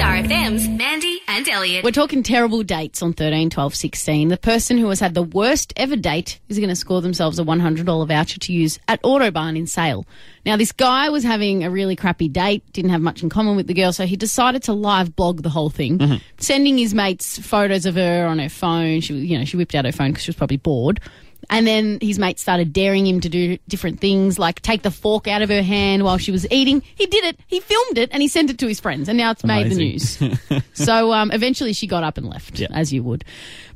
Star FM's Mandy and Elliott. We're talking terrible dates on 13, 12, 16. The person who has had the worst ever date is going to score themselves a $100 voucher to use at Autobarn in Sale. Now, this guy was having a really crappy date, didn't have much in common with the girl, so he decided to live blog the whole thing, mm-hmm. sending his mates photos of her on her phone. She, you know, she whipped out her phone because she was probably bored. And then his mate started daring him to do different things, like take the fork out of her hand while she was eating. He did it. He filmed it and he sent it to his friends, and now it's made the news. so um, eventually she got up and left, Yeah. as you would.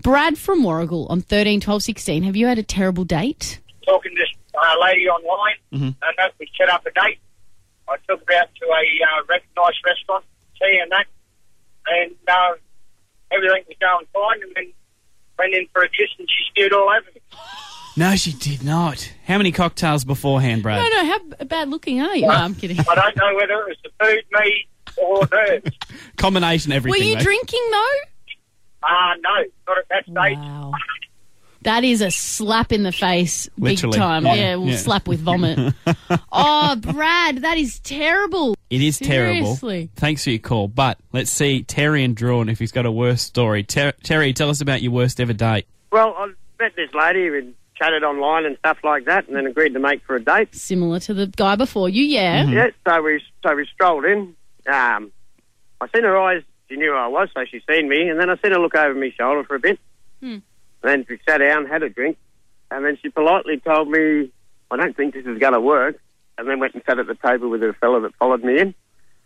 Brad from Warragul on 13, 12, 16. Have you had a terrible date? talking to this uh, lady online, Mm-hmm. and that we set up a date. I took her out to a uh, recognised restaurant, tea and that, and uh, everything was going fine. And then went in for a kiss, and she spewed all over me. No, she did not. How many cocktails beforehand, Brad? No, no, how b- bad looking are you? No, I'm kidding. I don't know whether it was the food, me, or nerves. Combination everything. Were you mate. drinking though? Ah, no, not at that stage. Wow. That is a slap in the face, big time. Yeah. Yeah, we'll Yeah. slap with vomit. oh, Brad, that is terrible. It is terrible. Thanks for your call. But let's see Terry and Drouin if he's got a worse story. Ter- Terry, tell us about your worst ever date. Well, I met this lady and chatted online and stuff like that, and then agreed to make for a date. Similar to the guy before you, yeah. Yeah, so we so we strolled in. Um, I seen her eyes. She knew who I was, so she seen me, and then I seen her look over my shoulder for a bit. Hmm. Then we sat down, had a drink, and then she politely told me, "I don't think this is going to work." And then went and sat at the table with a fellow that followed me in.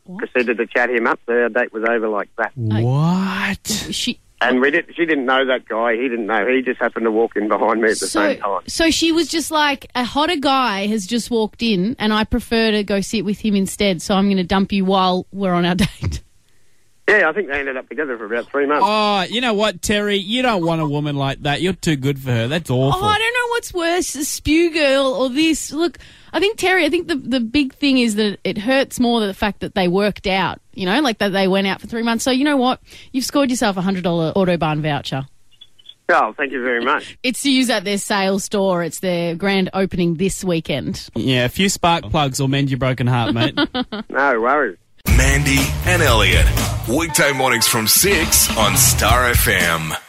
What? Proceeded to chat him up. Their date was over like that. What? She, And we did, she didn't know that guy. He didn't know. He just happened to walk in behind me at the so, same time. so she was just like a hotter guy has just walked in, and I prefer to go sit with him instead. So I'm going to dump you while we're on our date. Yeah, I think they ended up together for about three months. Oh, you know what, Terry? You don't want a woman like that. You're too good for her. That's awful. Oh, I don't know what's worse, a spew girl or this. Look, I think Terry. I think the the big thing is that it hurts more the fact that they worked out. You know, like that they went out for three months. So you know what? You've scored yourself a hundred dollar Autobarn voucher. Oh, thank you very much. It's to use at their sales store. It's their grand opening this weekend. Yeah, a few spark plugs will mend your broken heart, mate. No worries. Mandy and Elliott. Weekday mornings from 6 on Star FM.